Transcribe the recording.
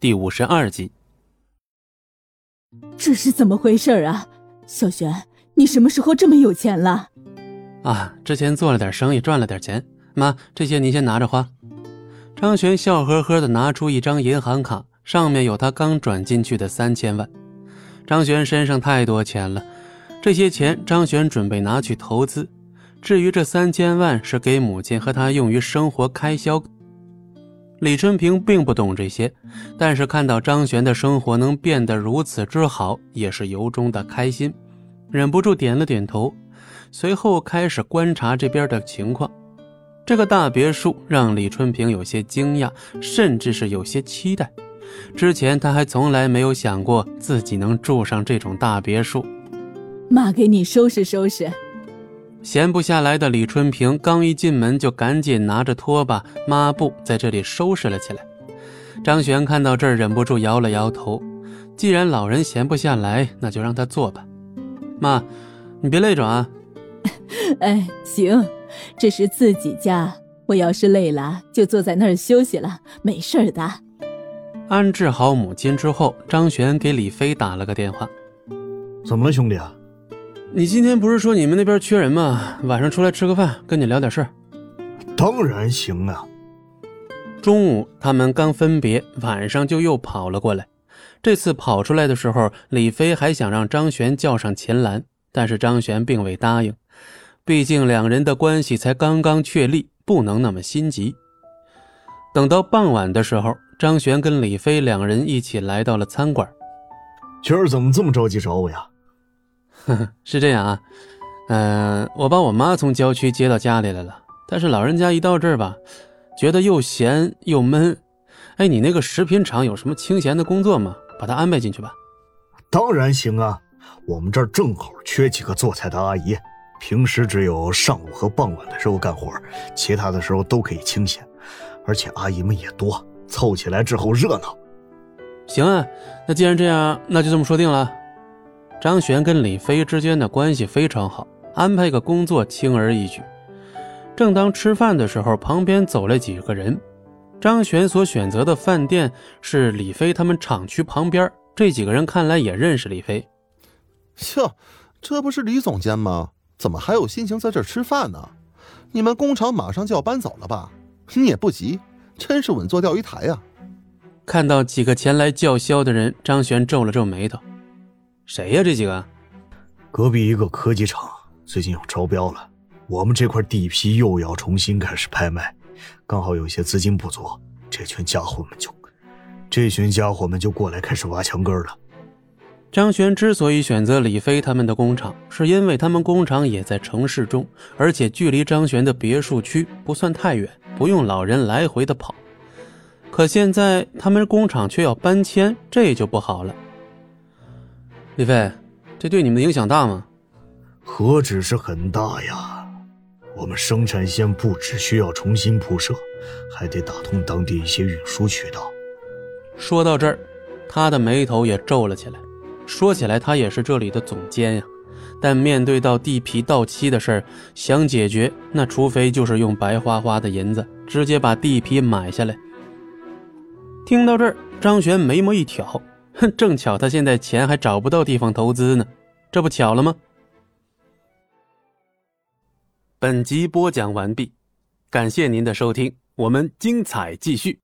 第五十二集。这是怎么回事啊？小璇，你什么时候这么有钱了？啊，之前做了点生意，赚了点钱。妈，这些您先拿着花。张璇笑呵呵的拿出一张银行卡，上面有他刚转进去的三千万。张璇身上太多钱了，这些钱张璇准备拿去投资。至于这三千万是给母亲和他用于生活开销。李春平并不懂这些，但是看到张璇的生活能变得如此之好，也是由衷的开心，忍不住点了点头，随后开始观察这边的情况。这个大别墅让李春平有些惊讶，甚至是有些期待。之前他还从来没有想过自己能住上这种大别墅。妈，给你收拾收拾。闲不下来的李春平刚一进门，就赶紧拿着拖把、抹布在这里收拾了起来。张璇看到这儿，忍不住摇了摇头。既然老人闲不下来，那就让他做吧。妈，你别累着啊。哎，行，这是自己家，我要是累了，就坐在那儿休息了，没事的。安置好母亲之后，张璇给李飞打了个电话。怎么了，兄弟啊？你今天不是说你们那边缺人吗？晚上出来吃个饭，跟你聊点事儿。当然行啊。中午他们刚分别，晚上就又跑了过来。这次跑出来的时候，李飞还想让张璇叫上秦岚，但是张璇并未答应。毕竟两人的关系才刚刚确立，不能那么心急。等到傍晚的时候，张璇跟李飞两人一起来到了餐馆。今儿怎么这么着急找我呀？是这样啊，嗯，我把我妈从郊区接到家里来了，但是老人家一到这儿吧，觉得又闲又闷。哎，你那个食品厂有什么清闲的工作吗？把她安排进去吧。当然行啊，我们这儿正好缺几个做菜的阿姨，平时只有上午和傍晚的时候干活，其他的时候都可以清闲，而且阿姨们也多，凑起来之后热闹。行啊，那既然这样，那就这么说定了。张璇跟李飞之间的关系非常好，安排个工作轻而易举。正当吃饭的时候，旁边走了几个人。张璇所选择的饭店是李飞他们厂区旁边，这几个人看来也认识李飞。哟，这不是李总监吗？怎么还有心情在这吃饭呢？你们工厂马上就要搬走了吧？你也不急，真是稳坐钓鱼台呀！看到几个前来叫嚣的人，张璇皱了皱眉头。谁呀？这几个？隔壁一个科技厂最近要招标了，我们这块地皮又要重新开始拍卖，刚好有些资金不足，这群家伙们就，这群家伙们就过来开始挖墙根了。张璇之所以选择李飞他们的工厂，是因为他们工厂也在城市中，而且距离张璇的别墅区不算太远，不用老人来回的跑。可现在他们工厂却要搬迁，这就不好了。李飞，这对你们的影响大吗？何止是很大呀！我们生产线不只需要重新铺设，还得打通当地一些运输渠道。说到这儿，他的眉头也皱了起来。说起来，他也是这里的总监呀，但面对到地皮到期的事儿，想解决，那除非就是用白花花的银子直接把地皮买下来。听到这儿，张璇眉毛一挑。哼，正巧他现在钱还找不到地方投资呢，这不巧了吗？本集播讲完毕，感谢您的收听，我们精彩继续。